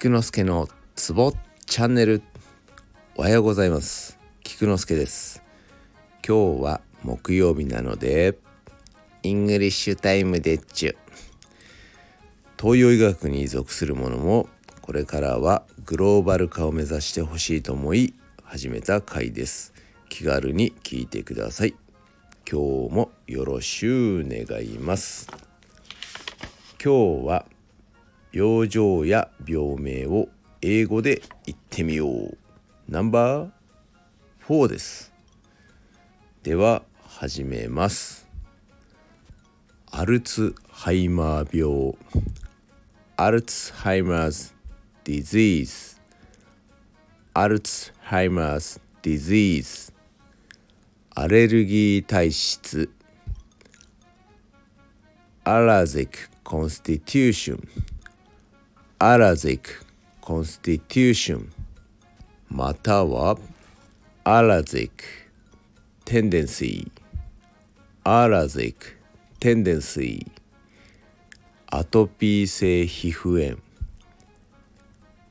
菊之助のツボチャンネル。おはようございます。菊之助です。今日は木曜日なので English time でっちゅ。東洋医学に属するものもこれからはグローバル化を目指してほしいと思い始めた回です。気軽に聞いてください。今日もよろしゅう願います。今日は病状や病名を英語で言ってみよう。ナンバー4です。では始めます。アルツハイマー病。 Alzheimer's disease Alzheimer's disease アレルギー体質。allergic constitution allergic constitution または allergic tendency。allergic tendency。アトピー性皮膚炎。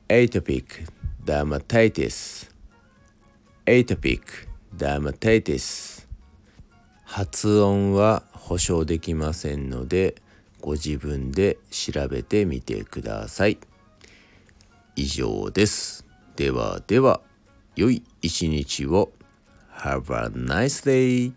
atopic dermatitis。atopic dermatitis。発音は保証できませんのでご自分で調べてみてください。以上です。ではでは良い一日を。Have a nice day